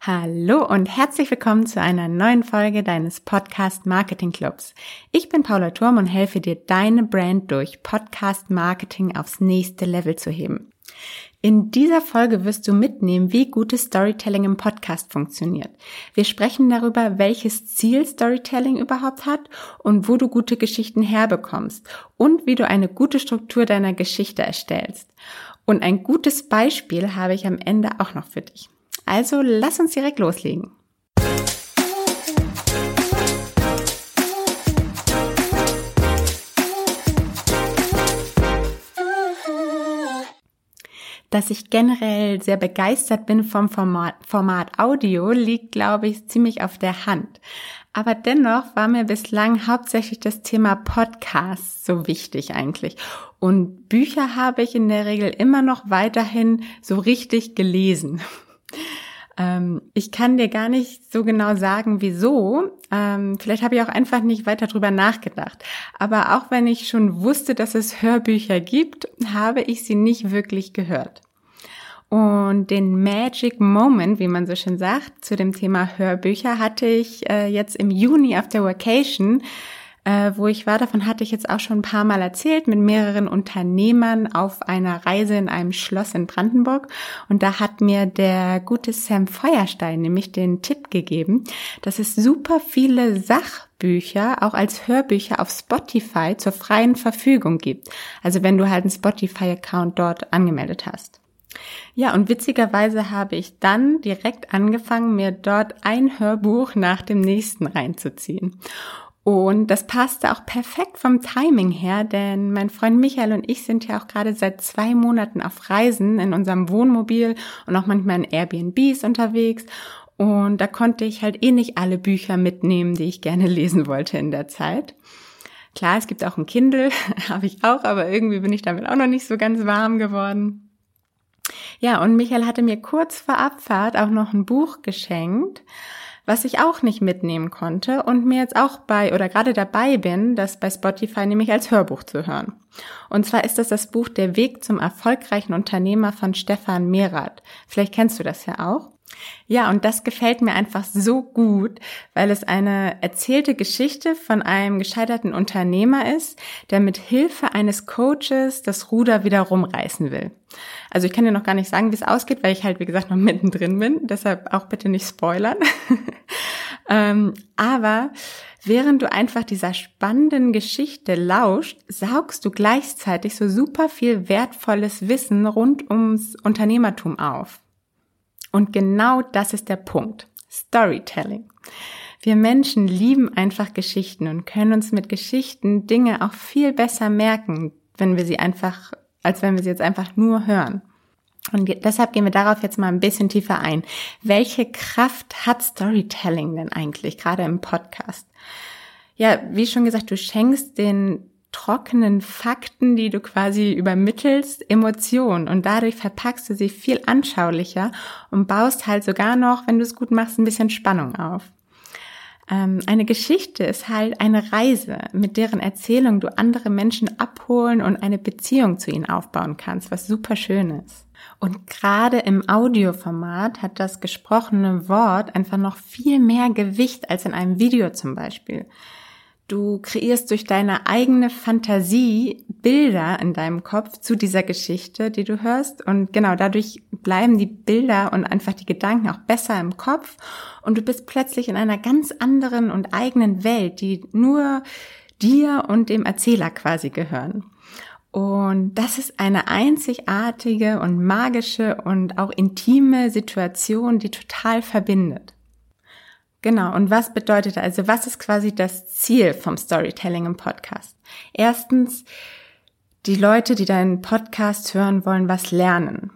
Hallo und herzlich willkommen zu einer neuen Folge deines Podcast Marketing Clubs. Ich bin Paula Turm und helfe dir, deine Brand durch Podcast Marketing aufs nächste Level zu heben. In dieser Folge wirst du mitnehmen, wie gutes Storytelling im Podcast funktioniert. Wir sprechen darüber, welches Ziel Storytelling überhaupt hat und wo du gute Geschichten herbekommst und wie du eine gute Struktur deiner Geschichte erstellst. Und ein gutes Beispiel habe ich am Ende auch noch für dich. Also lass uns direkt loslegen. Dass ich generell sehr begeistert bin vom Format, Format Audio, liegt, glaube ich, ziemlich auf der Hand. Aber dennoch war mir bislang hauptsächlich das Thema Podcast so wichtig eigentlich. Und Bücher habe ich in der Regel immer noch weiterhin so richtig gelesen. Ähm, ich kann dir gar nicht so genau sagen, wieso. Ähm, vielleicht habe ich auch einfach nicht weiter drüber nachgedacht. Aber auch wenn ich schon wusste, dass es Hörbücher gibt, habe ich sie nicht wirklich gehört. Und den Magic Moment, wie man so schön sagt, zu dem Thema Hörbücher hatte ich äh, jetzt im Juni auf der Vacation äh, wo ich war. Davon hatte ich jetzt auch schon ein paar Mal erzählt mit mehreren Unternehmern auf einer Reise in einem Schloss in Brandenburg. Und da hat mir der gute Sam Feuerstein nämlich den Tipp gegeben, dass es super viele Sachbücher auch als Hörbücher auf Spotify zur freien Verfügung gibt. Also wenn du halt einen Spotify-Account dort angemeldet hast. Ja, und witzigerweise habe ich dann direkt angefangen, mir dort ein Hörbuch nach dem nächsten reinzuziehen. Und das passte auch perfekt vom Timing her, denn mein Freund Michael und ich sind ja auch gerade seit zwei Monaten auf Reisen in unserem Wohnmobil und auch manchmal in Airbnbs unterwegs. Und da konnte ich halt eh nicht alle Bücher mitnehmen, die ich gerne lesen wollte in der Zeit. Klar, es gibt auch ein Kindle, habe ich auch, aber irgendwie bin ich damit auch noch nicht so ganz warm geworden. Ja, und Michael hatte mir kurz vor Abfahrt auch noch ein Buch geschenkt was ich auch nicht mitnehmen konnte und mir jetzt auch bei oder gerade dabei bin, das bei Spotify nämlich als Hörbuch zu hören. Und zwar ist das das Buch Der Weg zum erfolgreichen Unternehmer von Stefan Merath. Vielleicht kennst du das ja auch. Ja, und das gefällt mir einfach so gut, weil es eine erzählte Geschichte von einem gescheiterten Unternehmer ist, der mit Hilfe eines Coaches das Ruder wieder rumreißen will. Also ich kann dir noch gar nicht sagen, wie es ausgeht, weil ich halt, wie gesagt, noch mittendrin bin. Deshalb auch bitte nicht spoilern. ähm, aber während du einfach dieser spannenden Geschichte lauscht, saugst du gleichzeitig so super viel wertvolles Wissen rund ums Unternehmertum auf. Und genau das ist der Punkt. Storytelling. Wir Menschen lieben einfach Geschichten und können uns mit Geschichten Dinge auch viel besser merken, wenn wir sie einfach, als wenn wir sie jetzt einfach nur hören. Und deshalb gehen wir darauf jetzt mal ein bisschen tiefer ein. Welche Kraft hat Storytelling denn eigentlich, gerade im Podcast? Ja, wie schon gesagt, du schenkst den trockenen Fakten, die du quasi übermittelst, Emotionen und dadurch verpackst du sie viel anschaulicher und baust halt sogar noch, wenn du es gut machst, ein bisschen Spannung auf. Ähm, eine Geschichte ist halt eine Reise, mit deren Erzählung du andere Menschen abholen und eine Beziehung zu ihnen aufbauen kannst, was super schön ist. Und gerade im Audioformat hat das gesprochene Wort einfach noch viel mehr Gewicht als in einem Video zum Beispiel. Du kreierst durch deine eigene Fantasie Bilder in deinem Kopf zu dieser Geschichte, die du hörst. Und genau dadurch bleiben die Bilder und einfach die Gedanken auch besser im Kopf. Und du bist plötzlich in einer ganz anderen und eigenen Welt, die nur dir und dem Erzähler quasi gehören. Und das ist eine einzigartige und magische und auch intime Situation, die total verbindet. Genau. Und was bedeutet also, was ist quasi das Ziel vom Storytelling im Podcast? Erstens, die Leute, die deinen Podcast hören wollen, was lernen.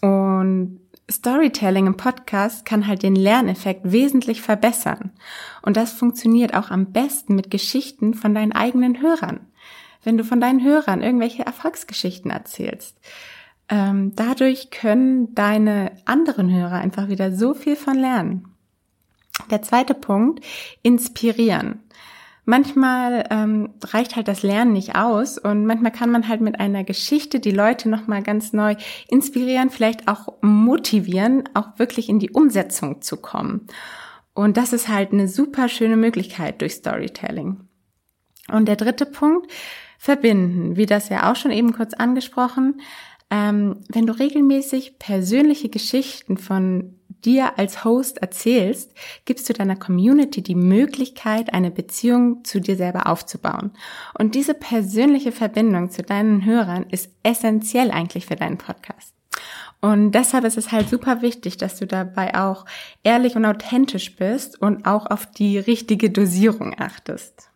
Und Storytelling im Podcast kann halt den Lerneffekt wesentlich verbessern. Und das funktioniert auch am besten mit Geschichten von deinen eigenen Hörern. Wenn du von deinen Hörern irgendwelche Erfolgsgeschichten erzählst. Ähm, dadurch können deine anderen Hörer einfach wieder so viel von lernen. Der zweite Punkt, inspirieren. manchmal ähm, reicht halt das Lernen nicht aus und manchmal kann man halt mit einer Geschichte die Leute nochmal ganz neu inspirieren, vielleicht auch motivieren, auch wirklich in die Umsetzung zu kommen. Und das ist halt eine super schöne Möglichkeit durch Storytelling. Und der dritte Punkt, verbinden, wie das ja auch schon eben kurz angesprochen. Ähm, wenn du regelmäßig persönliche Geschichten von dir als Host erzählst, gibst du deiner Community die Möglichkeit, eine Beziehung zu dir selber aufzubauen. Und diese persönliche Verbindung zu deinen Hörern ist essentiell eigentlich für deinen Podcast. Und deshalb ist es halt super wichtig, dass du dabei auch ehrlich und authentisch bist und auch auf die richtige Dosierung achtest.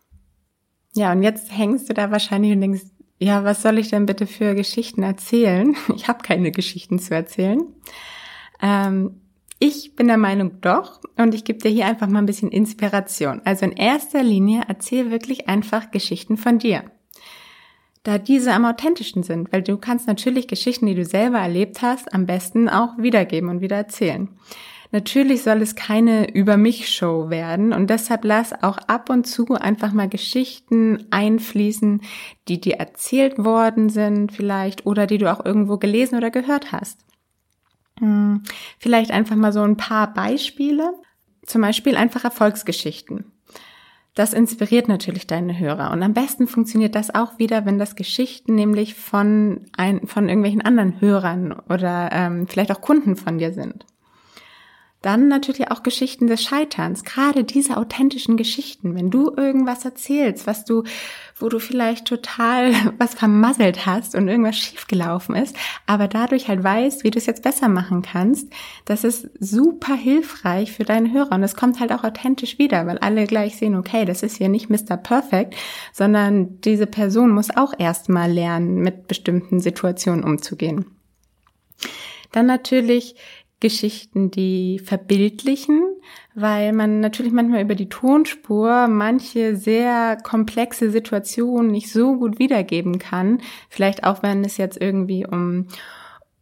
Ja, und jetzt hängst du da wahrscheinlich und denkst, ja, was soll ich denn bitte für Geschichten erzählen? Ich habe keine Geschichten zu erzählen. Ähm, ich bin der Meinung doch und ich gebe dir hier einfach mal ein bisschen Inspiration. Also in erster Linie erzähl wirklich einfach Geschichten von dir. Da diese am authentischsten sind, weil du kannst natürlich Geschichten, die du selber erlebt hast, am besten auch wiedergeben und wieder erzählen. Natürlich soll es keine Über mich Show werden und deshalb lass auch ab und zu einfach mal Geschichten einfließen, die dir erzählt worden sind vielleicht oder die du auch irgendwo gelesen oder gehört hast. Hm, vielleicht einfach mal so ein paar Beispiele. Zum Beispiel einfach Erfolgsgeschichten. Das inspiriert natürlich deine Hörer. Und am besten funktioniert das auch wieder, wenn das Geschichten nämlich von, ein, von irgendwelchen anderen Hörern oder ähm, vielleicht auch Kunden von dir sind. Dann natürlich auch Geschichten des Scheiterns, gerade diese authentischen Geschichten, wenn du irgendwas erzählst, was du, wo du vielleicht total was vermasselt hast und irgendwas schiefgelaufen ist, aber dadurch halt weißt, wie du es jetzt besser machen kannst, das ist super hilfreich für deine Hörer und es kommt halt auch authentisch wieder, weil alle gleich sehen, okay, das ist hier nicht Mr. Perfect, sondern diese Person muss auch erstmal lernen, mit bestimmten Situationen umzugehen. Dann natürlich Geschichten, die verbildlichen, weil man natürlich manchmal über die Tonspur manche sehr komplexe Situationen nicht so gut wiedergeben kann. Vielleicht auch, wenn es jetzt irgendwie um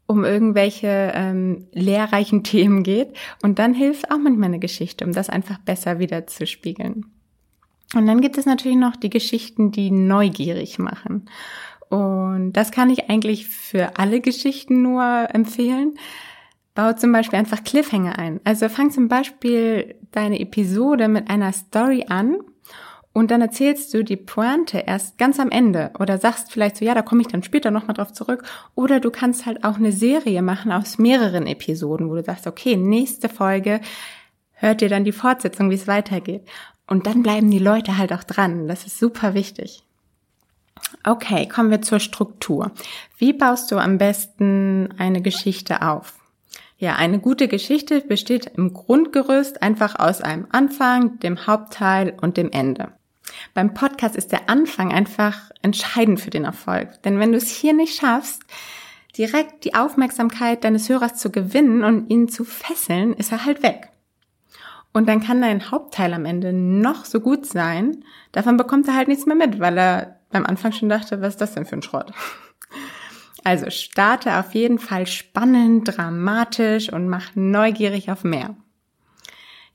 um irgendwelche ähm, lehrreichen Themen geht. Und dann hilft auch manchmal eine Geschichte, um das einfach besser wiederzuspiegeln. Und dann gibt es natürlich noch die Geschichten, die neugierig machen. Und das kann ich eigentlich für alle Geschichten nur empfehlen. Bau zum Beispiel einfach Cliffhanger ein. Also fang zum Beispiel deine Episode mit einer Story an und dann erzählst du die Pointe erst ganz am Ende oder sagst vielleicht so, ja, da komme ich dann später nochmal drauf zurück. Oder du kannst halt auch eine Serie machen aus mehreren Episoden, wo du sagst, okay, nächste Folge hört ihr dann die Fortsetzung, wie es weitergeht. Und dann bleiben die Leute halt auch dran. Das ist super wichtig. Okay, kommen wir zur Struktur. Wie baust du am besten eine Geschichte auf? Ja, eine gute Geschichte besteht im Grundgerüst einfach aus einem Anfang, dem Hauptteil und dem Ende. Beim Podcast ist der Anfang einfach entscheidend für den Erfolg. Denn wenn du es hier nicht schaffst, direkt die Aufmerksamkeit deines Hörers zu gewinnen und ihn zu fesseln, ist er halt weg. Und dann kann dein Hauptteil am Ende noch so gut sein, davon bekommt er halt nichts mehr mit, weil er beim Anfang schon dachte, was ist das denn für ein Schrott? Also starte auf jeden Fall spannend, dramatisch und mach neugierig auf mehr.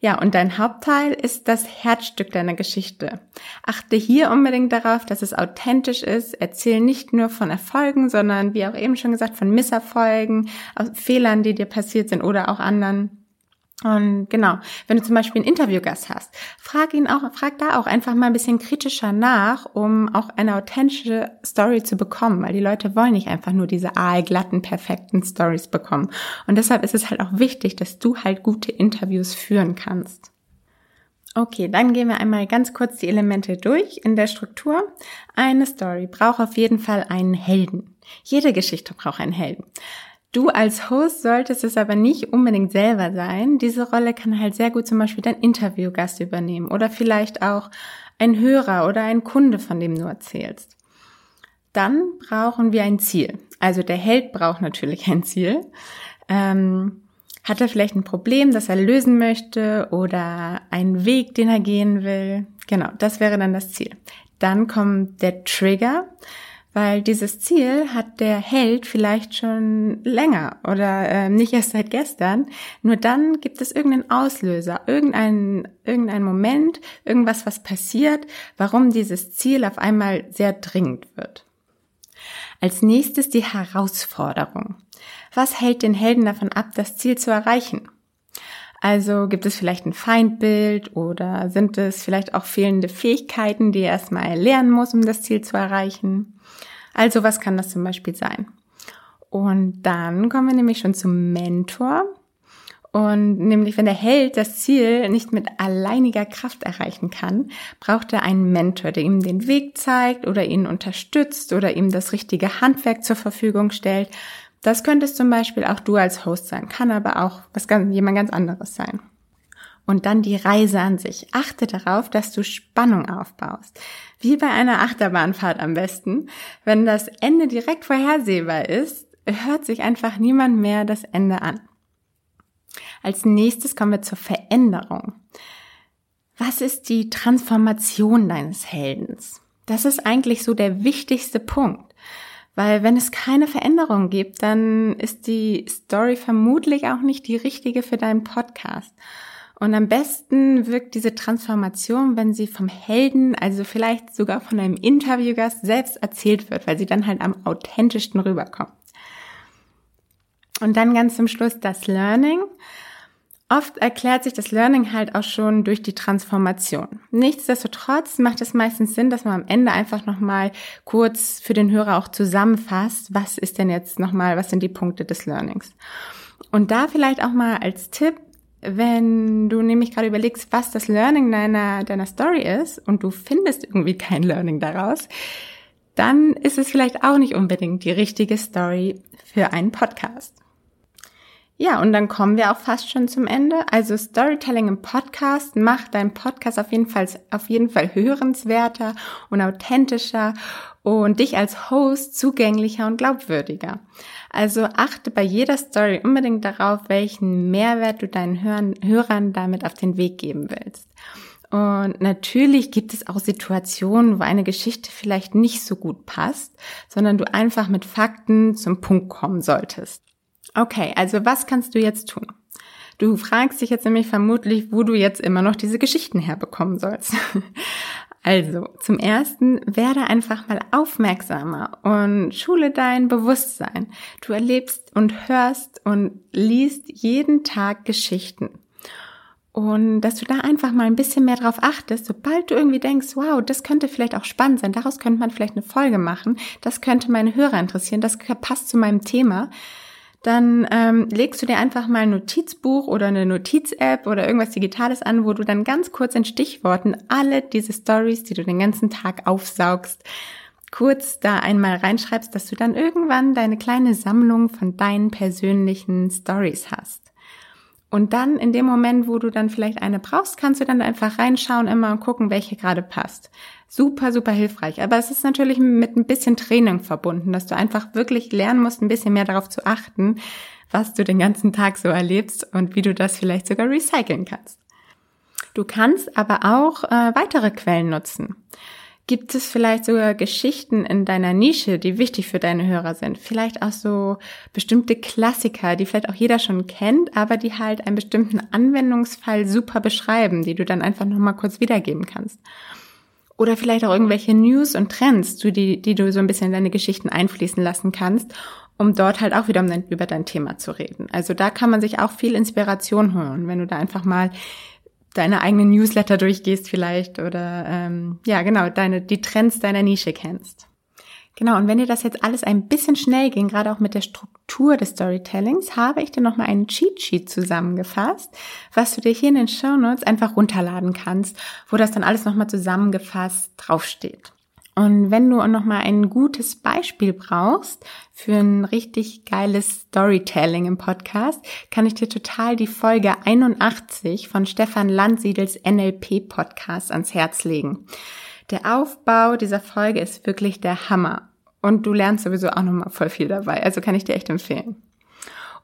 Ja, und dein Hauptteil ist das Herzstück deiner Geschichte. Achte hier unbedingt darauf, dass es authentisch ist. Erzähl nicht nur von Erfolgen, sondern wie auch eben schon gesagt, von Misserfolgen, Fehlern, die dir passiert sind oder auch anderen und genau, wenn du zum Beispiel einen Interviewgast hast, frag ihn auch, frag da auch einfach mal ein bisschen kritischer nach, um auch eine authentische Story zu bekommen, weil die Leute wollen nicht einfach nur diese aalglatten, perfekten Stories bekommen. Und deshalb ist es halt auch wichtig, dass du halt gute Interviews führen kannst. Okay, dann gehen wir einmal ganz kurz die Elemente durch in der Struktur. Eine Story braucht auf jeden Fall einen Helden. Jede Geschichte braucht einen Helden. Du als Host solltest es aber nicht unbedingt selber sein. Diese Rolle kann halt sehr gut zum Beispiel dein Interviewgast übernehmen oder vielleicht auch ein Hörer oder ein Kunde, von dem du erzählst. Dann brauchen wir ein Ziel. Also der Held braucht natürlich ein Ziel. Ähm, hat er vielleicht ein Problem, das er lösen möchte oder einen Weg, den er gehen will? Genau, das wäre dann das Ziel. Dann kommt der Trigger. Weil dieses Ziel hat der Held vielleicht schon länger oder äh, nicht erst seit gestern. Nur dann gibt es irgendeinen Auslöser, irgendeinen irgendein Moment, irgendwas, was passiert, warum dieses Ziel auf einmal sehr dringend wird. Als nächstes die Herausforderung. Was hält den Helden davon ab, das Ziel zu erreichen? Also gibt es vielleicht ein Feindbild oder sind es vielleicht auch fehlende Fähigkeiten, die er erstmal lernen muss, um das Ziel zu erreichen? Also was kann das zum Beispiel sein? Und dann kommen wir nämlich schon zum Mentor. Und nämlich, wenn der Held das Ziel nicht mit alleiniger Kraft erreichen kann, braucht er einen Mentor, der ihm den Weg zeigt oder ihn unterstützt oder ihm das richtige Handwerk zur Verfügung stellt. Das könntest zum Beispiel auch du als Host sein, kann aber auch was ganz, jemand ganz anderes sein. Und dann die Reise an sich. Achte darauf, dass du Spannung aufbaust. Wie bei einer Achterbahnfahrt am besten. Wenn das Ende direkt vorhersehbar ist, hört sich einfach niemand mehr das Ende an. Als nächstes kommen wir zur Veränderung. Was ist die Transformation deines Heldens? Das ist eigentlich so der wichtigste Punkt. Weil wenn es keine Veränderung gibt, dann ist die Story vermutlich auch nicht die richtige für deinen Podcast. Und am besten wirkt diese Transformation, wenn sie vom Helden, also vielleicht sogar von einem Interviewgast selbst erzählt wird, weil sie dann halt am authentischsten rüberkommt. Und dann ganz zum Schluss das Learning. Oft erklärt sich das Learning halt auch schon durch die Transformation. Nichtsdestotrotz macht es meistens Sinn, dass man am Ende einfach nochmal kurz für den Hörer auch zusammenfasst, was ist denn jetzt nochmal, was sind die Punkte des Learnings. Und da vielleicht auch mal als Tipp, wenn du nämlich gerade überlegst, was das Learning deiner, deiner Story ist und du findest irgendwie kein Learning daraus, dann ist es vielleicht auch nicht unbedingt die richtige Story für einen Podcast. Ja, und dann kommen wir auch fast schon zum Ende. Also Storytelling im Podcast macht deinen Podcast auf jeden Fall, auf jeden Fall hörenswerter und authentischer und dich als Host zugänglicher und glaubwürdiger. Also achte bei jeder Story unbedingt darauf, welchen Mehrwert du deinen Hörern damit auf den Weg geben willst. Und natürlich gibt es auch Situationen, wo eine Geschichte vielleicht nicht so gut passt, sondern du einfach mit Fakten zum Punkt kommen solltest. Okay, also was kannst du jetzt tun? Du fragst dich jetzt nämlich vermutlich, wo du jetzt immer noch diese Geschichten herbekommen sollst. Also, zum ersten, werde einfach mal aufmerksamer und schule dein Bewusstsein. Du erlebst und hörst und liest jeden Tag Geschichten. Und dass du da einfach mal ein bisschen mehr drauf achtest, sobald du irgendwie denkst, wow, das könnte vielleicht auch spannend sein, daraus könnte man vielleicht eine Folge machen, das könnte meine Hörer interessieren, das passt zu meinem Thema, dann ähm, legst du dir einfach mal ein Notizbuch oder eine Notiz-App oder irgendwas Digitales an, wo du dann ganz kurz in Stichworten alle diese Stories, die du den ganzen Tag aufsaugst, kurz da einmal reinschreibst, dass du dann irgendwann deine kleine Sammlung von deinen persönlichen Stories hast. Und dann in dem Moment, wo du dann vielleicht eine brauchst, kannst du dann einfach reinschauen immer und gucken, welche gerade passt. Super, super hilfreich. Aber es ist natürlich mit ein bisschen Training verbunden, dass du einfach wirklich lernen musst, ein bisschen mehr darauf zu achten, was du den ganzen Tag so erlebst und wie du das vielleicht sogar recyceln kannst. Du kannst aber auch äh, weitere Quellen nutzen. Gibt es vielleicht sogar Geschichten in deiner Nische, die wichtig für deine Hörer sind? Vielleicht auch so bestimmte Klassiker, die vielleicht auch jeder schon kennt, aber die halt einen bestimmten Anwendungsfall super beschreiben, die du dann einfach nochmal kurz wiedergeben kannst. Oder vielleicht auch irgendwelche News und Trends, die, die du so ein bisschen in deine Geschichten einfließen lassen kannst, um dort halt auch wieder um dein, über dein Thema zu reden. Also da kann man sich auch viel Inspiration holen, wenn du da einfach mal deine eigenen Newsletter durchgehst vielleicht oder ähm, ja genau deine die Trends deiner Nische kennst. Genau, und wenn dir das jetzt alles ein bisschen schnell ging, gerade auch mit der Struktur des Storytellings, habe ich dir nochmal einen Cheat Sheet zusammengefasst, was du dir hier in den Show Notes einfach runterladen kannst, wo das dann alles nochmal zusammengefasst draufsteht. Und wenn du noch mal ein gutes Beispiel brauchst für ein richtig geiles Storytelling im Podcast, kann ich dir total die Folge 81 von Stefan Landsiedels NLP Podcast ans Herz legen. Der Aufbau dieser Folge ist wirklich der Hammer. Und du lernst sowieso auch noch mal voll viel dabei. Also kann ich dir echt empfehlen.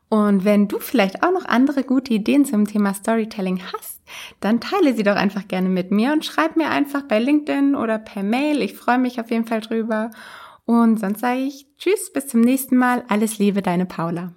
Und wenn du vielleicht auch noch andere gute Ideen zum Thema Storytelling hast, dann teile sie doch einfach gerne mit mir und schreib mir einfach bei LinkedIn oder per Mail. Ich freue mich auf jeden Fall drüber. Und sonst sage ich Tschüss, bis zum nächsten Mal. Alles Liebe, deine Paula.